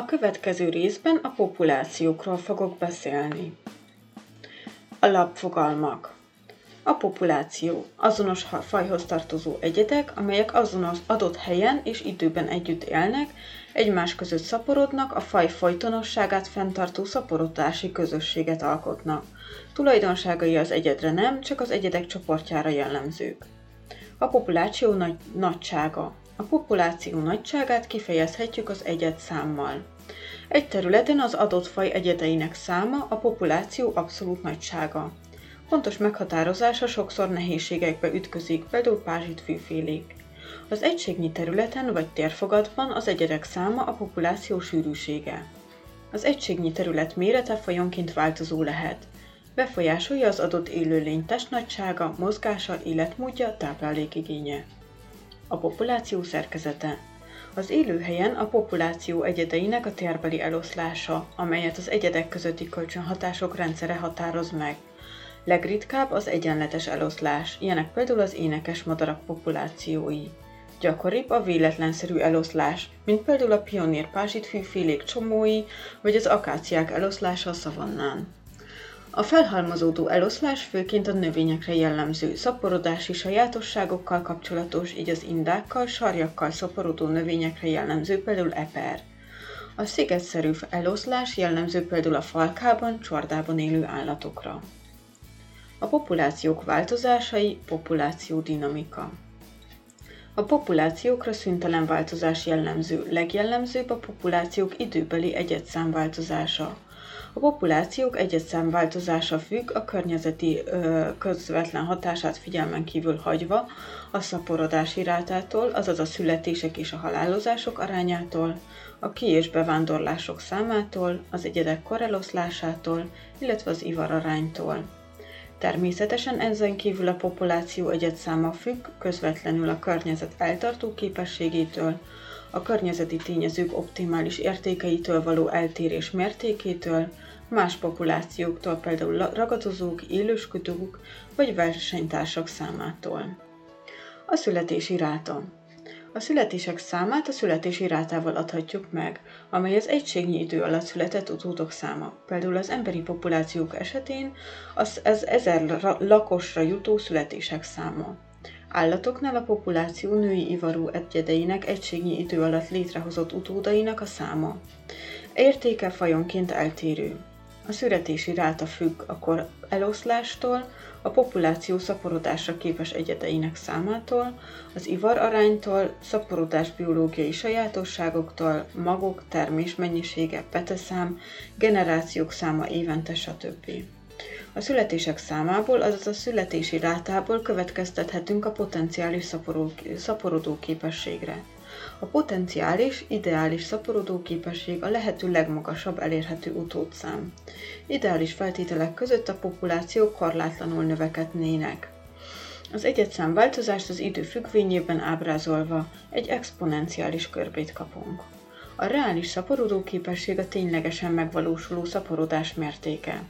A következő részben a populációkról fogok beszélni. Alapfogalmak A populáció azonos fajhoz tartozó egyedek, amelyek azonos adott helyen és időben együtt élnek, egymás között szaporodnak, a faj folytonosságát fenntartó szaporodási közösséget alkotnak. Tulajdonságai az egyedre nem, csak az egyedek csoportjára jellemzők. A populáció nagy, nagysága a populáció nagyságát kifejezhetjük az egyed számmal. Egy területen az adott faj egyedeinek száma a populáció abszolút nagysága. Pontos meghatározása sokszor nehézségekbe ütközik, például fűfélék. Az egységnyi területen vagy térfogatban az egyedek száma a populáció sűrűsége. Az egységnyi terület mérete fajonként változó lehet. Befolyásolja az adott élőlény testnagysága, mozgása, életmódja, táplálékigénye. A populáció szerkezete. Az élőhelyen a populáció egyedeinek a térbeli eloszlása, amelyet az egyedek közötti kölcsönhatások rendszere határoz meg. Legritkább az egyenletes eloszlás, ilyenek például az énekes madarak populációi. Gyakoribb a véletlenszerű eloszlás, mint például a pionír fűfélék csomói, vagy az akáciák eloszlása a szavannán. A felhalmozódó eloszlás főként a növényekre jellemző szaporodási sajátosságokkal kapcsolatos, így az indákkal, sarjakkal szaporodó növényekre jellemző például eper. A szigetszerű eloszlás jellemző például a falkában, csordában élő állatokra. A populációk változásai, populáció dinamika. A populációkra szüntelen változás jellemző, legjellemzőbb a populációk időbeli egyedszám változása. A populációk egyetszám változása függ a környezeti ö, közvetlen hatását figyelmen kívül hagyva a szaporodási rátától, azaz a születések és a halálozások arányától, a ki- és bevándorlások számától, az egyedek koreloszlásától, illetve az ivararánytól. Természetesen ezen kívül a populáció egyedszáma függ közvetlenül a környezet eltartó képességétől, a környezeti tényezők optimális értékeitől való eltérés mértékétől, más populációktól, például ragadozók, élősködők vagy versenytársak számától. A születési ráta a születések számát a születési rátával adhatjuk meg, amely az egységnyi idő alatt született utódok száma. Például az emberi populációk esetén az, ez ezer lakosra jutó születések száma. Állatoknál a populáció női ivarú egyedeinek egységnyi idő alatt létrehozott utódainak a száma. Értéke fajonként eltérő. A születési ráta függ a kor eloszlástól, a populáció szaporodásra képes egyedeinek számától, az ivar aránytól, szaporodás biológiai sajátosságoktól, magok, termés mennyisége, peteszám, generációk száma évente, stb. A születések számából, azaz a születési rátából következtethetünk a potenciális szaporodó képességre. A potenciális, ideális szaporodó képesség a lehető legmagasabb elérhető utódszám. Ideális feltételek között a populációk korlátlanul növekednének. Az egyetszám változást az idő függvényében ábrázolva egy exponenciális körbét kapunk. A reális szaporodó képesség a ténylegesen megvalósuló szaporodás mértéke.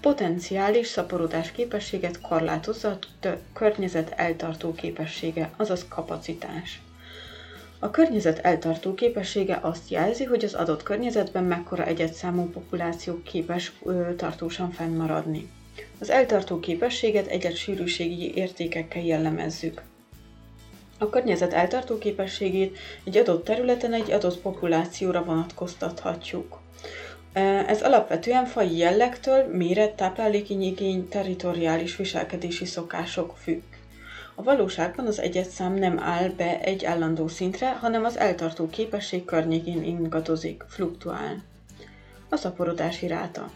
Potenciális szaporodás képességet korlátozza a környezet eltartó képessége, azaz kapacitás. A környezet eltartó képessége azt jelzi, hogy az adott környezetben mekkora egyetszámú populáció képes ö, tartósan fennmaradni. Az eltartó képességet egyet sűrűségi értékekkel jellemezzük. A környezet eltartó képességét egy adott területen egy adott populációra vonatkoztathatjuk. Ez alapvetően faji jellegtől, méret, táplálékigény, territoriális viselkedési szokások függ. A valóságban az egyetszám nem áll be egy állandó szintre, hanem az eltartó képesség környékén ingadozik, fluktuál. A szaporodási ráta.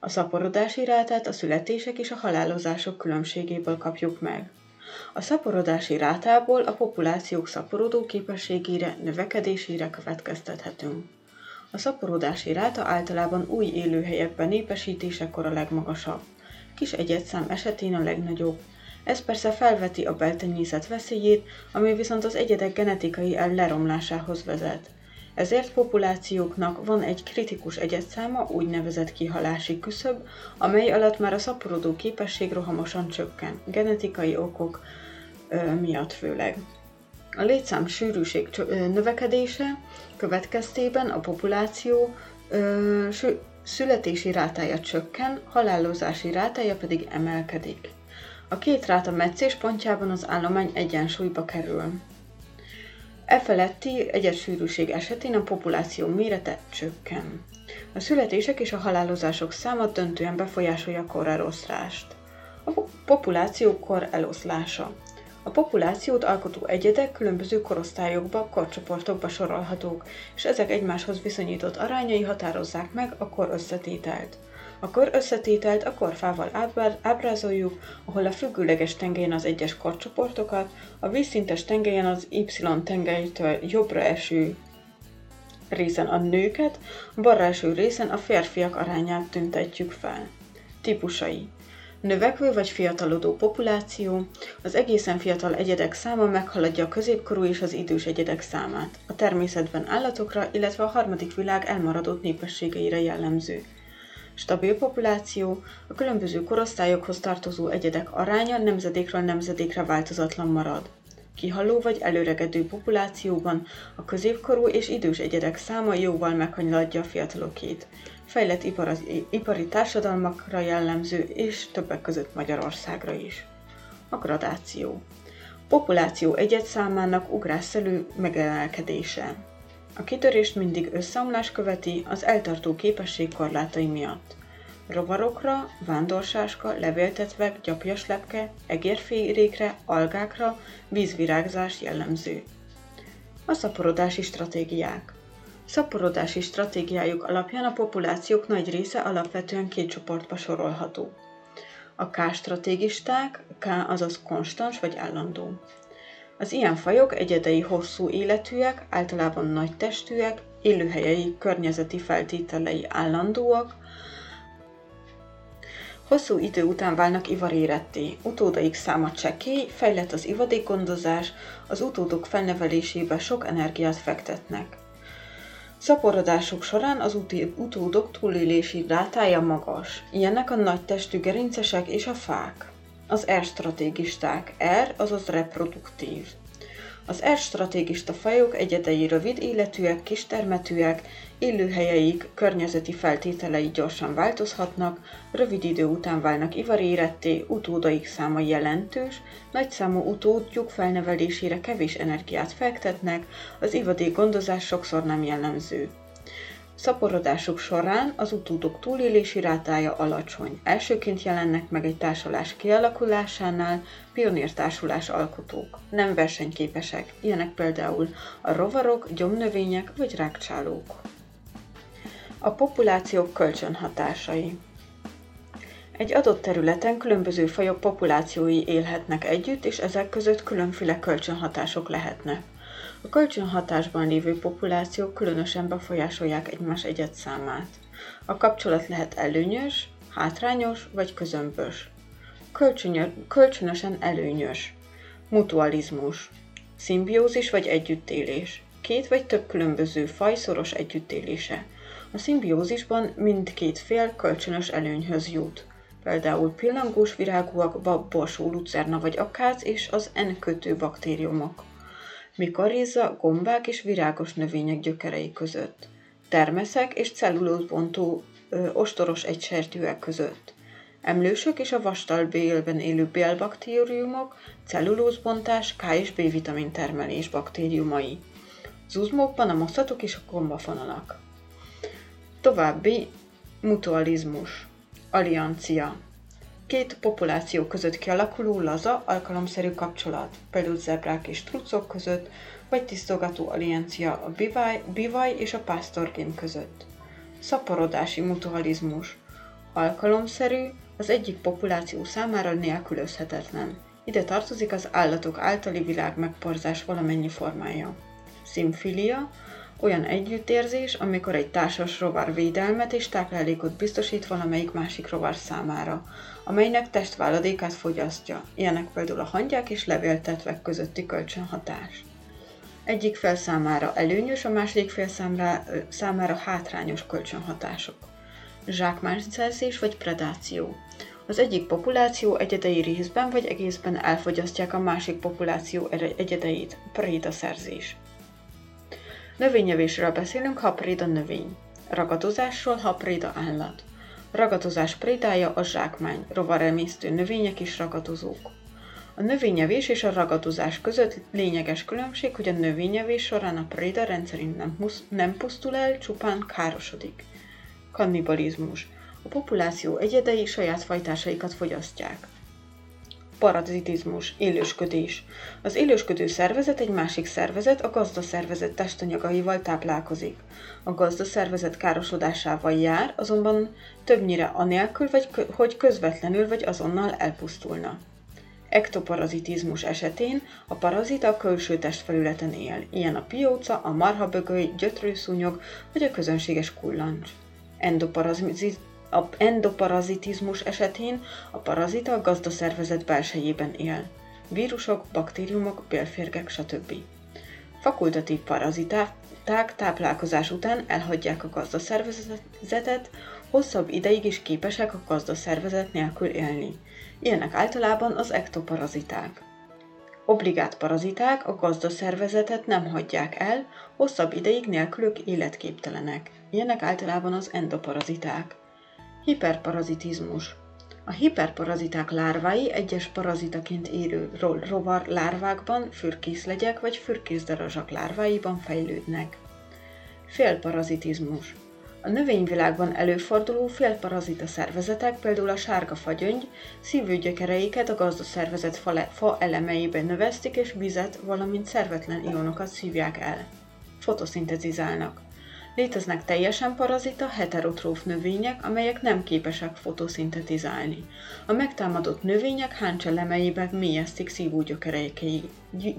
A szaporodási rátát a születések és a halálozások különbségéből kapjuk meg. A szaporodási rátából a populációk szaporodó képességére, növekedésére következtethetünk. A szaporodási ráta általában új élőhelyek népesítésekor a legmagasabb, kis egyetszám esetén a legnagyobb, ez persze felveti a beltenyészet veszélyét, ami viszont az egyedek genetikai leromlásához vezet. Ezért populációknak van egy kritikus egyedszáma, úgynevezett kihalási küszöb, amely alatt már a szaporodó képesség rohamosan csökken, genetikai okok ö, miatt főleg. A létszám sűrűség növekedése következtében a populáció ö, születési rátája csökken, halálozási rátája pedig emelkedik. A két ráta meccés pontjában az állomány egyensúlyba kerül. E feletti egyensúlyúség esetén a populáció mérete csökken. A születések és a halálozások száma döntően befolyásolja a koreloszlást. A populáció kor eloszlása. A populációt alkotó egyedek különböző korosztályokba, korcsoportokba sorolhatók, és ezek egymáshoz viszonyított arányai határozzák meg a kor összetételt. A kor összetételt a korfával ábrázoljuk, ahol a függőleges tengelyen az egyes korcsoportokat, a vízszintes tengelyen az Y tengelytől jobbra eső részen a nőket, a balra eső részen a férfiak arányát tüntetjük fel. Típusai Növekvő vagy fiatalodó populáció, az egészen fiatal egyedek száma meghaladja a középkorú és az idős egyedek számát. A természetben állatokra, illetve a harmadik világ elmaradott népességeire jellemző. Stabil populáció, a különböző korosztályokhoz tartozó egyedek aránya nemzedékről nemzedékre változatlan marad. Kihaló vagy előregedő populációban a középkorú és idős egyedek száma jóval meghaladja a fiatalokét fejlett ipari, ipari társadalmakra jellemző, és többek között Magyarországra is. A gradáció. Populáció egyet számának ugrásszerű megemelkedése. A kitörést mindig összeomlás követi az eltartó képesség korlátai miatt. Rovarokra, vándorsáska, levéltetvek, gyapjaslepke, egérférékre, algákra, vízvirágzás jellemző. A szaporodási stratégiák. Szaporodási stratégiájuk alapján a populációk nagy része alapvetően két csoportba sorolható. A K-stratégisták, K azaz konstans vagy állandó. Az ilyen fajok egyedei hosszú életűek, általában nagy testűek, élőhelyei környezeti feltételei állandóak, Hosszú idő után válnak ivaréretté, utódaik száma csekély, fejlett az ivadékgondozás, az utódok felnevelésébe sok energiát fektetnek. Szaporodásuk során az utódok túlélési rátája magas. Ilyenek a nagy testű gerincesek és a fák. Az R-stratégisták. R, azaz reproduktív. Az R-stratégista fajok egyedei rövid életűek, kistermetűek, élőhelyeik, környezeti feltételei gyorsan változhatnak, rövid idő után válnak ivaréretté, utódaik száma jelentős, nagyszámú utódjuk felnevelésére kevés energiát fektetnek, az ivadék gondozás sokszor nem jellemző. Szaporodásuk során az utódok túlélési rátája alacsony. Elsőként jelennek meg egy társulás kialakulásánál pionértársulás alkotók. Nem versenyképesek, ilyenek például a rovarok, gyomnövények vagy rákcsálók. A populációk kölcsönhatásai egy adott területen különböző fajok populációi élhetnek együtt, és ezek között különféle kölcsönhatások lehetnek. A kölcsönhatásban lévő populációk különösen befolyásolják egymás egyet számát. A kapcsolat lehet előnyös, hátrányos vagy közömbös. Kölcsönö, kölcsönösen előnyös. Mutualizmus. Szimbiózis vagy együttélés. Két vagy több különböző faj szoros együttélése. A szimbiózisban mindkét fél kölcsönös előnyhöz jut. Például pillangós virágúak, borsó, lucerna vagy akác és az N-kötő baktériumok. Mikorizza, gombák és virágos növények gyökerei között, termeszek és cellulózbontó ö, ostoros egysertűek között, emlősök és a vastalbélben élő bélbaktériumok, cellulózbontás, K és B-vitamin termelés baktériumai, zuzmókban a mosszatok és a gombafonalak. További mutualizmus, alliancia, két populáció között kialakuló laza, alkalomszerű kapcsolat, például zebrák és trucok között, vagy tisztogató alliancia a bivaj, bivaj és a pásztorgén között. Szaporodási mutualizmus, alkalomszerű, az egyik populáció számára nélkülözhetetlen. Ide tartozik az állatok általi világ megporzás valamennyi formája. Szimfilia, olyan együttérzés, amikor egy társas rovar védelmet és táplálékot biztosít valamelyik másik rovar számára, amelynek testváladékát fogyasztja, ilyenek például a hangyák és levéltetvek közötti kölcsönhatás. Egyik fél számára előnyös, a második fél számára, számára hátrányos kölcsönhatások. Zsákmányszerzés vagy predáció. Az egyik populáció egyedei részben vagy egészben elfogyasztják a másik populáció egyedeit, prédaszerzés. Növényevésről beszélünk, ha préda növény. Ragadozásról, ha préda állat. Ragadozás prédája a zsákmány, rovaremésztő növények és ragadozók. A növényevés és a ragadozás között lényeges különbség, hogy a növényevés során a préda rendszerint nem, musz, nem pusztul el, csupán károsodik. Kannibalizmus. A populáció egyedei saját fajtásaikat fogyasztják. Parazitizmus, élősködés. Az élősködő szervezet egy másik szervezet, a gazdaszervezet testanyagaival táplálkozik. A gazdaszervezet károsodásával jár, azonban többnyire anélkül, vagy hogy közvetlenül vagy azonnal elpusztulna. Ektoparazitizmus esetén a parazita a külső testfelületen él, ilyen a pióca, a marhabögöly, gyötrőszúnyog vagy a közönséges kullancs. Endoparazit a endoparazitizmus esetén a parazita a gazdaszervezet belsejében él. Vírusok, baktériumok, bélférgek, stb. Fakultatív paraziták táplálkozás után elhagyják a gazdaszervezetet, hosszabb ideig is képesek a gazdaszervezet nélkül élni. Ilyenek általában az ektoparaziták. Obligát paraziták a gazdaszervezetet nem hagyják el, hosszabb ideig nélkülük életképtelenek. Ilyenek általában az endoparaziták. Hiperparazitizmus. A hiperparaziták lárvái egyes parazitaként élő rovar lárvákban, fürkészlegyek vagy fürkészdarazsak lárváiban fejlődnek. Félparazitizmus. A növényvilágban előforduló félparazita szervezetek, például a sárga fagyöngy, szívőgyökereiket a gazdaszervezet fa, fa elemeibe növesztik és vizet, valamint szervetlen ionokat szívják el. Fotoszintetizálnak. Léteznek teljesen parazita, heterotróf növények, amelyek nem képesek fotoszintetizálni. A megtámadott növények háncselemeibe mélyeztik szívó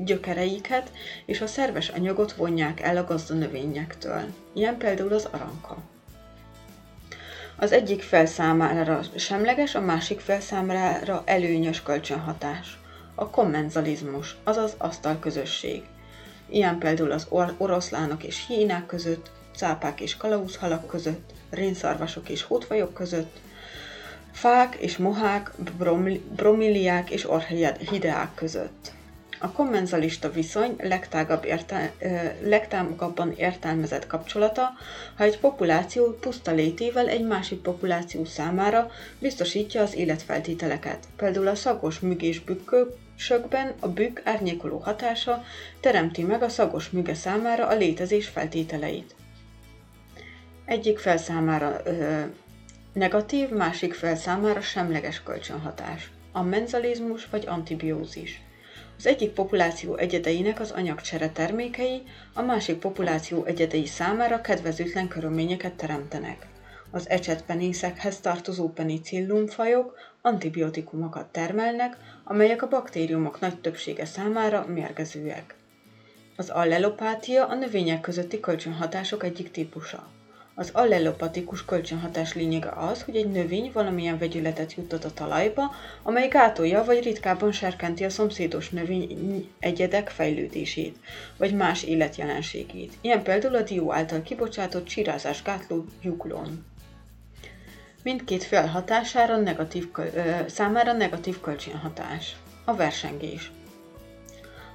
gyökereiket, és a szerves anyagot vonják el a gazda növényektől. Ilyen például az aranka. Az egyik fel számára semleges, a másik fel számára előnyös kölcsönhatás. A kommenzalizmus, azaz asztalközösség. Ilyen például az or- oroszlánok és hínák között, cápák és kalauzhalak között, rénszarvasok és hótfajok között, fák és mohák, bromiliák és orhideák között. A kommenzalista viszony legtágabb értel, legtágabban értelmezett kapcsolata, ha egy populáció puszta létével egy másik populáció számára biztosítja az életfeltételeket. Például a szagos mügés bükkösökben a bükk árnyékoló hatása teremti meg a szagos müge számára a létezés feltételeit. Egyik fel számára ö, negatív, másik fel számára semleges kölcsönhatás. A menzalizmus vagy antibiózis. Az egyik populáció egyedeinek az anyagcsere termékei, a másik populáció egyedei számára kedvezőtlen körülményeket teremtenek. Az ecsetpenészekhez tartozó penicillum fajok antibiotikumokat termelnek, amelyek a baktériumok nagy többsége számára mérgezőek. Az allelopátia a növények közötti kölcsönhatások egyik típusa. Az allelopatikus kölcsönhatás lényege az, hogy egy növény valamilyen vegyületet juttat a talajba, amely gátolja vagy ritkábban serkenti a szomszédos növény egyedek fejlődését, vagy más életjelenségét. Ilyen például a dió által kibocsátott csirázás gátló gyuklón. Mindkét fél hatására negatív, ö, számára negatív kölcsönhatás. A versengés.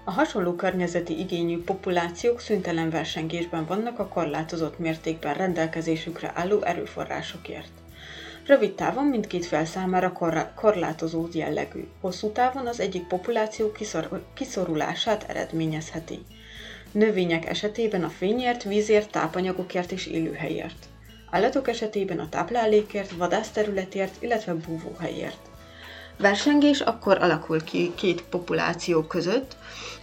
A hasonló környezeti igényű populációk szüntelen versengésben vannak a korlátozott mértékben rendelkezésükre álló erőforrásokért. Rövid távon mindkét fel számára kor- korlátozó jellegű, hosszú távon az egyik populáció kiszor- kiszorulását eredményezheti. Növények esetében a fényért, vízért, tápanyagokért és élőhelyért. Állatok esetében a táplálékért, vadászterületért, illetve búvóhelyért. Versengés akkor alakul ki két populáció között,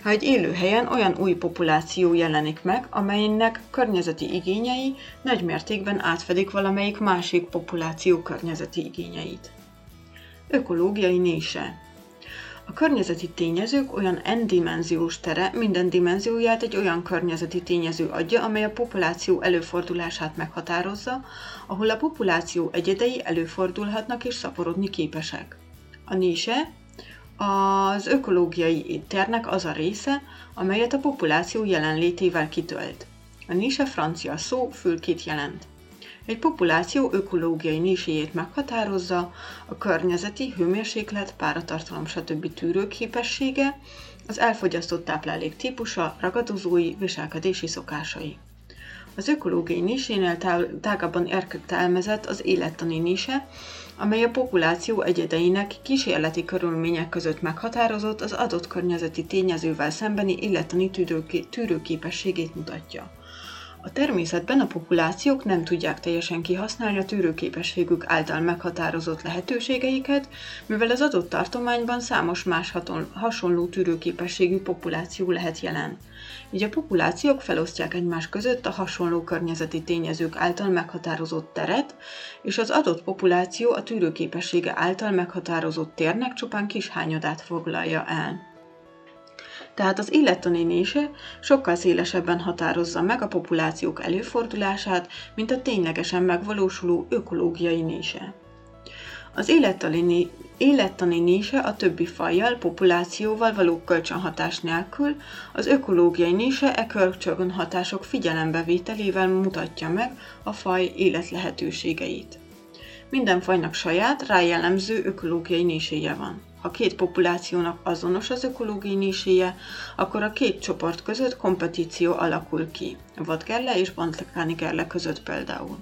ha egy élőhelyen olyan új populáció jelenik meg, amelynek környezeti igényei nagy mértékben átfedik valamelyik másik populáció környezeti igényeit. Ökológiai nése a környezeti tényezők olyan n-dimenziós tere, minden dimenzióját egy olyan környezeti tényező adja, amely a populáció előfordulását meghatározza, ahol a populáció egyedei előfordulhatnak és szaporodni képesek. A nise az ökológiai ternek az a része, amelyet a populáció jelenlétével kitölt. A nise francia szó fülkét jelent. Egy populáció ökológiai niséjét meghatározza a környezeti, hőmérséklet, páratartalom stb. tűrőképessége, az elfogyasztott táplálék típusa, ragadozói, viselkedési szokásai. Az ökológiai nisénél tágabban értelmezett az élettani nise, amely a populáció egyedeinek kísérleti körülmények között meghatározott az adott környezeti tényezővel szembeni élettani tűrőképességét mutatja. A természetben a populációk nem tudják teljesen kihasználni a tűrőképességük által meghatározott lehetőségeiket, mivel az adott tartományban számos más hasonló tűrőképességű populáció lehet jelen. Így a populációk felosztják egymás között a hasonló környezeti tényezők által meghatározott teret, és az adott populáció a tűrőképessége által meghatározott térnek csupán kis hányadát foglalja el. Tehát az élettani nése sokkal szélesebben határozza meg a populációk előfordulását, mint a ténylegesen megvalósuló ökológiai nése. Az élettani, élettani nése a többi fajjal, populációval való kölcsönhatás nélkül, az ökológiai nése e kölcsönhatások figyelembevételével mutatja meg a faj életlehetőségeit. Minden fajnak saját, rájellemző ökológiai néséje van. Ha két populációnak azonos az ökológiai akkor a két csoport között kompetíció alakul ki, vadgerle és bantlekáni gerle között például.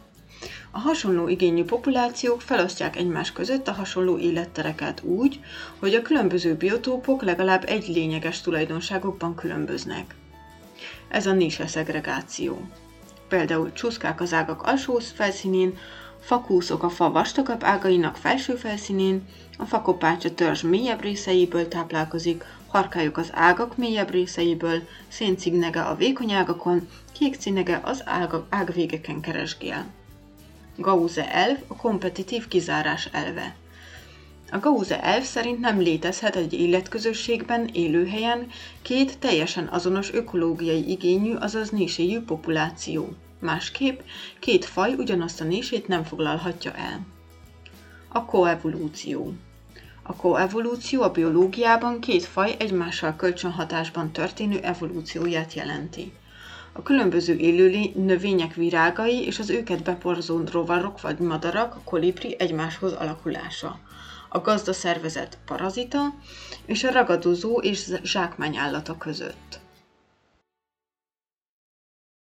A hasonló igényű populációk felosztják egymás között a hasonló élettereket úgy, hogy a különböző biotópok legalább egy lényeges tulajdonságokban különböznek. Ez a nise szegregáció. Például csúszkák az ágak alsó felszínén, fakúszok a fa vastagabb ágainak felső felszínén, a fakopácsa törzs mélyebb részeiből táplálkozik, harkályok az ágak mélyebb részeiből, széncignege a vékony ágakon, kék az ág, ágvégeken keresgél. Gauze elv a kompetitív kizárás elve. A Gauze elv szerint nem létezhet egy életközösségben, élőhelyen két teljesen azonos ökológiai igényű, azaz néséjű populáció. Másképp két faj ugyanazt a nését nem foglalhatja el. A koevolúció. A koevolúció a biológiában két faj egymással kölcsönhatásban történő evolúcióját jelenti. A különböző élő növények virágai és az őket beporzó rovarok vagy madarak, a kolibri egymáshoz alakulása. A gazda szervezet parazita és a ragadozó és zsákmány állata között.